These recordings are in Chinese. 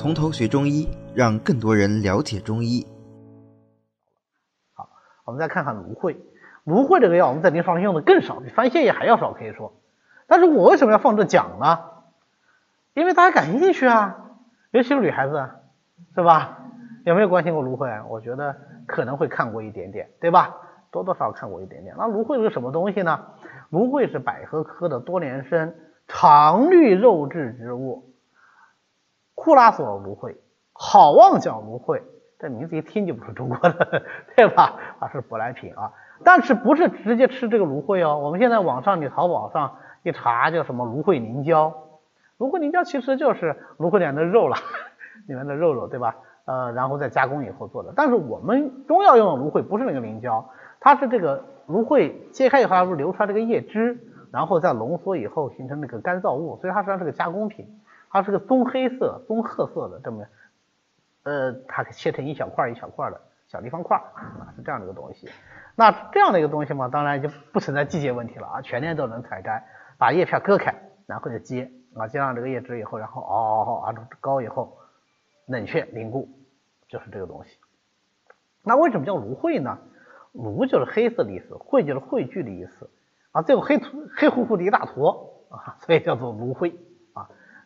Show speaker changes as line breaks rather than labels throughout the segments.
从头学中医，让更多人了解中医。
好，我们再看看芦荟。芦荟这个药，我们在临床上用的更少，比番泻叶还要少，可以说。但是我为什么要放这讲呢？因为大家感兴趣啊，尤其是女孩子，是吧？有没有关心过芦荟？我觉得可能会看过一点点，对吧？多多少少看过一点点。那芦荟是个什么东西呢？芦荟是百合科的多年生常绿肉质植物。库拉索芦荟、好望角芦荟，这名字一听就不是中国的，对吧？啊，是舶来品啊。但是不是直接吃这个芦荟哦？我们现在网上你淘宝上一查，叫什么芦荟凝胶？芦荟凝胶其实就是芦荟里面的肉了，里面的肉肉，对吧？呃，然后再加工以后做的。但是我们中药用的芦荟不是那个凝胶，它是这个芦荟切开以后，它不是流出来这个叶汁，然后再浓缩以后形成那个干燥物，所以它实际上是个加工品。它是个棕黑色、棕褐色的这么，呃，它切成一小块一小块的小立方块啊，是这样的一个东西。那这样的一个东西嘛，当然就不存在季节问题了啊，全年都能采摘。把叶片割开，然后就接啊，接上这个叶汁以后，然后熬熬熬熬高以后，冷却凝固，就是这个东西。那为什么叫芦荟呢？芦就是黑色的意思，荟就是汇聚的意思啊，这个黑土黑乎乎的一大坨啊，所以叫做芦荟。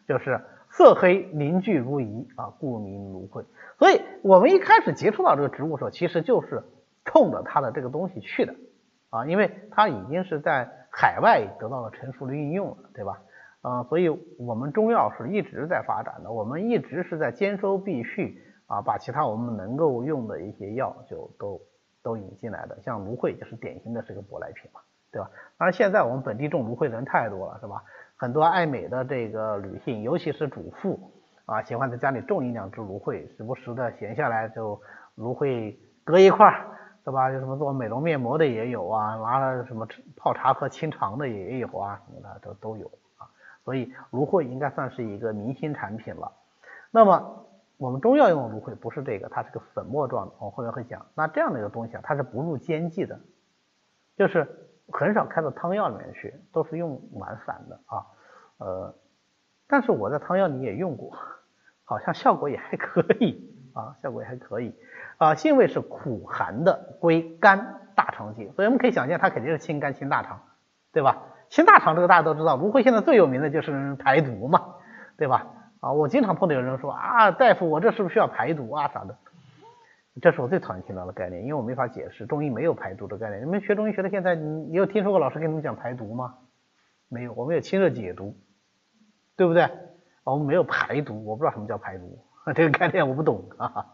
就是色黑凝聚如饴啊，故名芦荟。所以我们一开始接触到这个植物的时候，其实就是冲着它的这个东西去的啊，因为它已经是在海外得到了成熟的应用了，对吧？啊，所以我们中药是一直在发展的，我们一直是在兼收并蓄啊，把其他我们能够用的一些药就都都引进来的。像芦荟就是典型的这个舶来品嘛，对吧？当然现在我们本地种芦荟的人太多了，是吧？很多爱美的这个女性，尤其是主妇啊，喜欢在家里种一两只芦荟，时不时的闲下来就芦荟割一块儿，是吧？有什么做美容面膜的也有啊，拿了什么泡茶喝清肠的也有啊，什么的都都有啊。所以芦荟应该算是一个明星产品了。那么我们中药用的芦荟不是这个，它是个粉末状的，我后面会讲。那这样的一个东西啊，它是不入煎剂的，就是。很少开到汤药里面去，都是用丸散的啊，呃，但是我在汤药里也用过，好像效果也还可以啊，效果也还可以啊。性味是苦寒的，归肝大肠经，所以我们可以想象它肯定是清肝清大肠，对吧？清大肠这个大家都知道，芦荟现在最有名的就是排毒嘛，对吧？啊，我经常碰到有人说啊，大夫我这是不是需要排毒啊啥的？这是我最讨厌听到的概念，因为我没法解释中医没有排毒的概念。你们学中医学到现在，你有听说过老师跟你们讲排毒吗？没有，我们有清热解毒，对不对？我们没有排毒，我不知道什么叫排毒，这个概念我不懂啊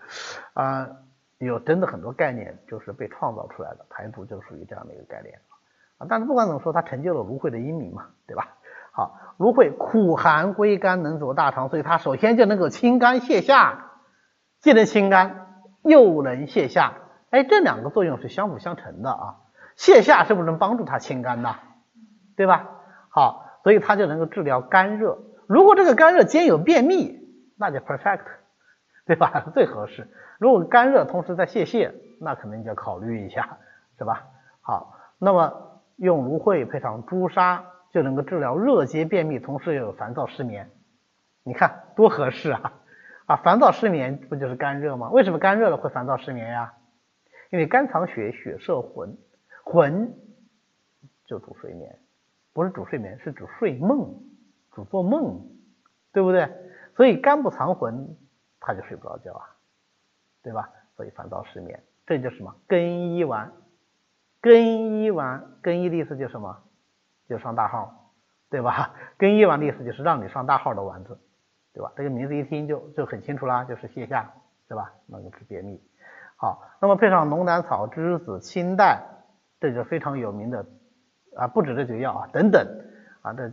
啊！有真的很多概念就是被创造出来的，排毒就属于这样的一个概念啊。但是不管怎么说，它成就了芦荟的英名嘛，对吧？好，芦荟苦寒归肝，能走大肠，所以它首先就能够清肝泻下，既能清肝。又能泻下，哎，这两个作用是相辅相成的啊。泻下是不是能帮助它清肝呢？对吧？好，所以它就能够治疗肝热。如果这个肝热兼有便秘，那就 perfect，对吧？最合适。如果肝热同时在泄泻，那可能就要考虑一下，是吧？好，那么用芦荟配上朱砂，就能够治疗热结便秘，同时又有烦躁失眠。你看多合适啊！啊，烦躁失眠不就是肝热吗？为什么肝热了会烦躁失眠呀？因为肝藏血，血摄魂，魂就主睡眠，不是主睡眠，是主睡梦，主做梦，对不对？所以肝不藏魂，他就睡不着觉啊，对吧？所以烦躁失眠，这就是什么？更衣丸，更衣丸，更衣的意思就是什么？就上大号，对吧？更衣丸的意思就是让你上大号的丸子。对吧？这个名字一听就就很清楚啦，就是泻下，对吧？能够治便秘。好，那么配上龙胆草、栀子、青黛，这就非常有名的啊，不止这几个药啊，等等啊，这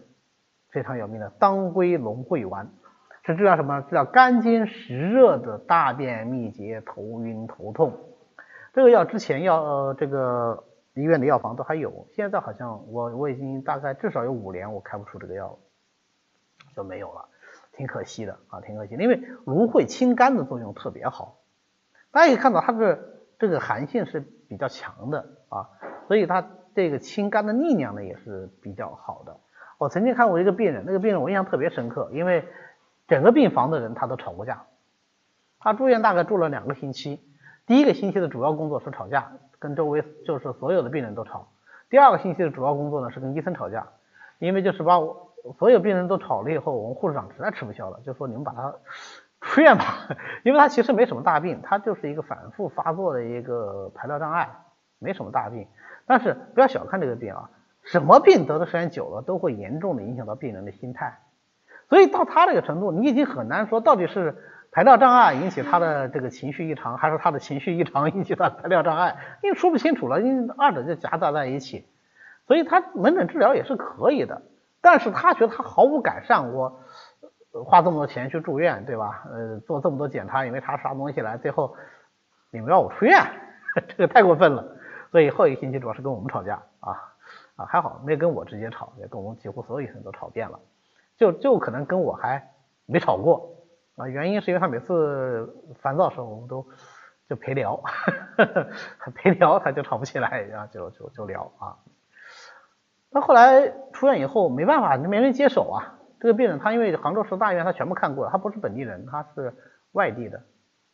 非常有名的当归龙桂丸，是治疗什么？治疗肝经湿热的大便秘结、头晕头痛。这个药之前药呃这个医院的药房都还有，现在好像我我已经大概至少有五年我开不出这个药了，就没有了。挺可惜的啊，挺可惜，因为芦荟清肝的作用特别好，大家可以看到它的这个寒性是比较强的啊，所以它这个清肝的力量呢也是比较好的。我曾经看过一个病人，那个病人我印象特别深刻，因为整个病房的人他都吵过架，他住院大概住了两个星期，第一个星期的主要工作是吵架，跟周围就是所有的病人都吵。第二个星期的主要工作呢是跟医生吵架，因为就是把我所有病人都吵了以后，我们护士长实在吃不消了，就说你们把他出院吧，因为他其实没什么大病，他就是一个反复发作的一个排尿障碍，没什么大病。但是不要小看这个病啊，什么病得的时间久了都会严重的影响到病人的心态，所以到他这个程度，你已经很难说到底是排尿障碍引起他的这个情绪异常，还是他的情绪异常引起他的排尿障碍，因为说不清楚了，因为二者就夹杂在一起，所以他门诊治疗也是可以的，但是他觉得他毫无改善，我花这么多钱去住院，对吧？呃，做这么多检查也没查出啥东西来，最后你们要我出院，这个太过分了。所以后一个星期主要是跟我们吵架啊啊还好没跟我直接吵，也跟我们几乎所有医生都吵遍了，就就可能跟我还没吵过啊，原因是因为他每次烦躁的时候我们都就陪聊，陪聊他就吵不起来，然后就就就聊啊。那后来出院以后没办法，没人接手啊，这个病人他因为杭州市大医院他全部看过了，他不是本地人，他是外地的，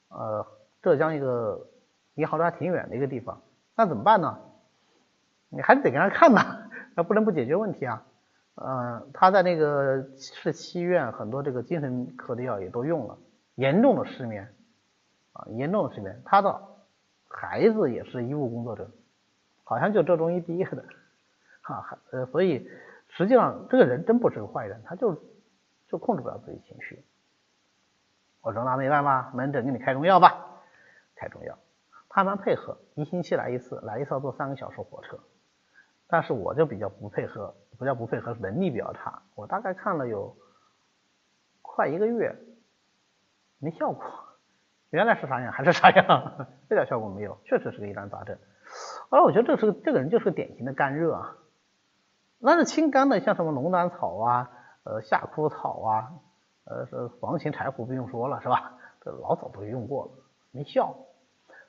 呃浙江一个离杭州还挺远的一个地方。那怎么办呢？你还是得给他看呐，那不能不解决问题啊。嗯，他在那个市七院，很多这个精神科的药也都用了，严重的失眠啊，严重的失眠。他的孩子也是医务工作者，好像就浙中医毕业的，哈，呃，所以实际上这个人真不是个坏人，他就就控制不了自己情绪。我说那没办法，门诊给你开中药吧，开中药。他蛮配合，一星期来一次，来一次要坐三个小时火车。但是我就比较不配合，不叫不配合，能力比较差。我大概看了有快一个月，没效果。原来是啥样还是啥样，这点效果没有，确实是个疑难杂症。后来我觉得这是个这个人就是个典型的干热啊。那是清肝的，像什么龙胆草啊，呃夏枯草啊，呃是黄芩柴胡不用说了是吧？这老早都用过了，没效。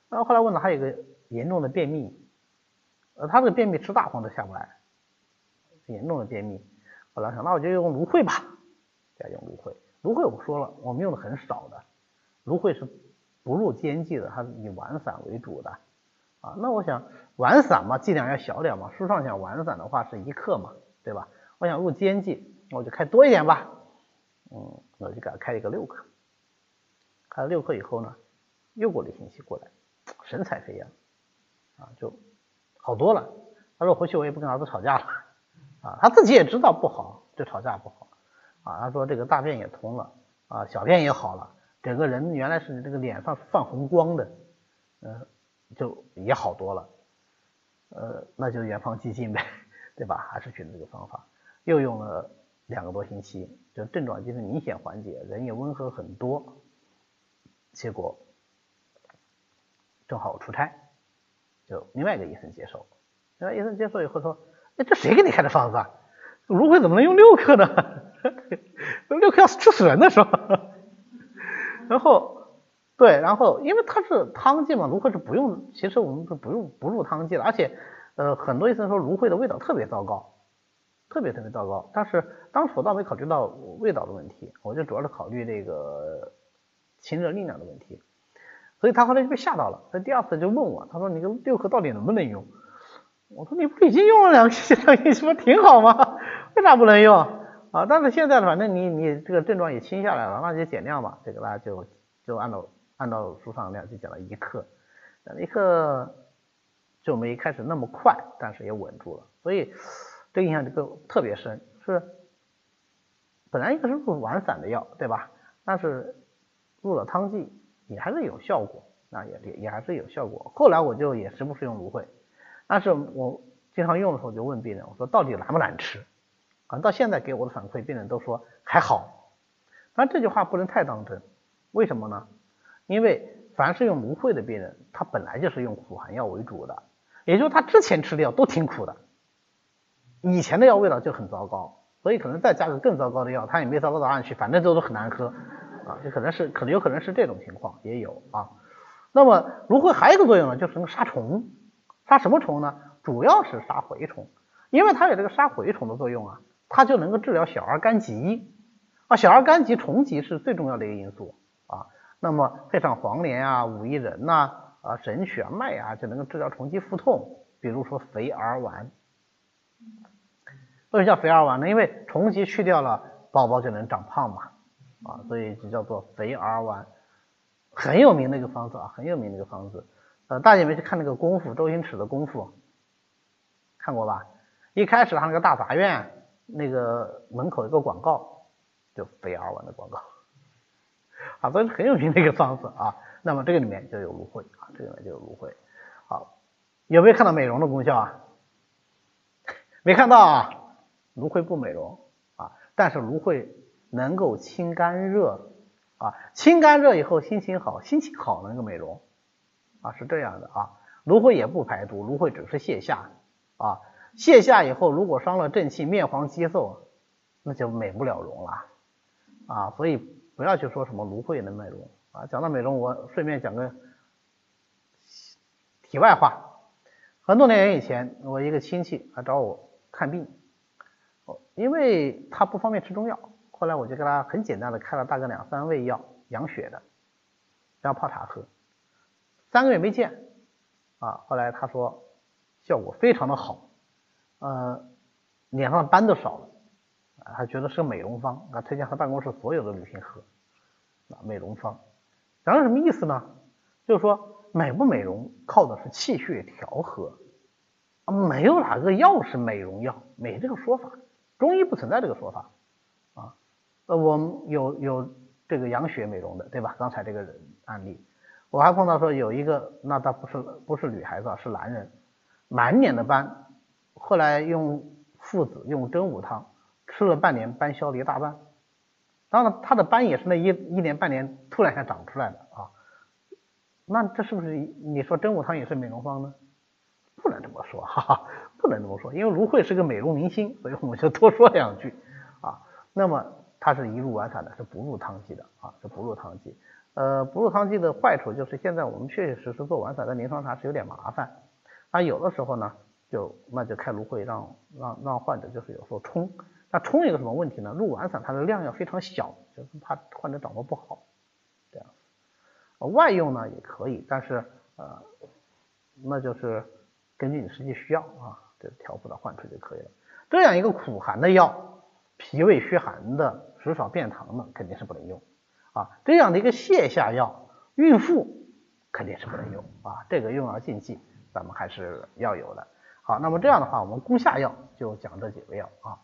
然后后来问了，还有个严重的便秘，呃，他这个便秘吃大黄都下不来，严重的便秘。后来想，那我就用芦荟吧，再用芦荟。芦荟我说了，我们用的很少的，芦荟是不入煎剂的，它是以丸散为主的啊。那我想丸散嘛，剂量要小点嘛，书上讲丸散的话是一克嘛，对吧？我想入煎剂，我就开多一点吧，嗯，我就给他开一个六克，开了六克以后呢，又过了一星期过来。神采飞扬啊，就好多了。他说回去我也不跟儿子吵架了啊，他自己也知道不好，这吵架不好啊。他说这个大便也通了啊，小便也好了，整个人原来是这个脸上泛红光的，嗯，就也好多了。呃，那就原方激进呗，对吧？还是选择这个方法，又用了两个多星期，就症状就是明显缓解，人也温和很多，结果。正好出差，就另外一个医生接受，另外医生接受以后说，哎，这谁给你开的方子啊？芦荟怎么能用六克呢？六克要吃死人的是吧？然后，对，然后因为它是汤剂嘛，芦荟是不用，其实我们是不用不入汤剂的，而且呃很多医生说芦荟的味道特别糟糕，特别特别糟糕。但是当时我倒没考虑到味道的问题，我就主要是考虑这个清热利尿的问题。所以他后来就被吓到了，他第二次就问我，他说你这六克到底能不能用？我说你不已经用了两个，两个星期不挺好吗？为啥不能用啊？但是现在反正你你这个症状也轻下来了，那就减量吧，这个大家就就按照按照书上量就减了一克，那一克就没开始那么快，但是也稳住了，所以这印象这个特别深，是本来一个是入丸散的药，对吧？但是入了汤剂。也还是有效果，那也也也还是有效果。后来我就也时不时用芦荟，但是我经常用的时候就问病人，我说到底难不难吃？啊，到现在给我的反馈，病人都说还好。但这句话不能太当真，为什么呢？因为凡是用芦荟的病人，他本来就是用苦寒药为主的，也就是他之前吃的药都挺苦的，以前的药味道就很糟糕，所以可能再加个更糟糕的药，他也没糟糕到哪去，反正都是很难喝。啊，就可能是，可能有可能是这种情况，也有啊。那么芦荟还有一个作用呢，就是能杀虫，杀什么虫呢？主要是杀蛔虫，因为它有这个杀蛔虫的作用啊，它就能够治疗小儿肝疾啊。小儿肝疾虫疾是最重要的一个因素啊。那么配上黄连啊、五益仁呐、啊神曲啊、麦啊，就能够治疗虫疾腹痛。比如说肥儿丸，为什么叫肥儿丸呢？因为虫疾去掉了，宝宝就能长胖嘛，啊，所以就叫做肥儿丸，很有名的一个方子啊，很有名的一个方子。呃，大家有没有去看那个功夫？周星驰的功夫，看过吧？一开始他那个大杂院那个门口有个广告，就肥儿丸的广告，啊，所以很有名的一个方子啊。那么这个里面就有芦荟啊，这个里面就有芦荟。好，有没有看到美容的功效啊？没看到啊，芦荟不美容啊，但是芦荟能够清肝热啊，清肝热以后心情好，心情好能够美容。啊，是这样的啊，芦荟也不排毒，芦荟只是泻下啊，泻下以后如果伤了正气，面黄肌瘦，那就美不了容了啊，所以不要去说什么芦荟能美容啊。讲到美容，我顺便讲个题外话，很多年以前，我一个亲戚来找我看病，因为他不方便吃中药，后来我就给他很简单的开了大概两三味药养血的，然后泡茶喝。三个月没见，啊，后来他说效果非常的好，呃，脸上的斑都少了，他觉得是个美容方，啊，推荐他办公室所有的女性喝，啊，美容方，讲的什么意思呢？就是说美不美容靠的是气血调和，啊，没有哪个药是美容药，没这个说法，中医不存在这个说法，啊，呃，我们有有这个养血美容的，对吧？刚才这个人案例。我还碰到说有一个，那他不是不是女孩子，是男人，满脸的斑，后来用附子用真武汤吃了半年，斑消了一大半。当然他的斑也是那一一年半年突然间长出来的啊。那这是不是你说真武汤也是美容方呢？不能这么说，哈哈，不能这么说，因为芦荟是个美容明星，所以我们就多说两句啊。那么它是一入丸散的，是不入汤剂的啊，是不入汤剂。呃，不入汤剂的坏处就是现在我们确确实实做丸散的临床查是有点麻烦，那有的时候呢，就那就开芦荟让让让患者就是有时候冲，那冲一个什么问题呢？入丸散它的量要非常小，就是怕患者掌握不好，这样。外用呢也可以，但是呃，那就是根据你实际需要啊，这调服的换出就可以了。这样一个苦寒的药，脾胃虚寒的，食少便溏的，肯定是不能用。啊，这样的一个泻下药，孕妇肯定是不能用啊，这个用药禁忌咱们还是要有的。好，那么这样的话，我们攻下药就讲这几味药啊。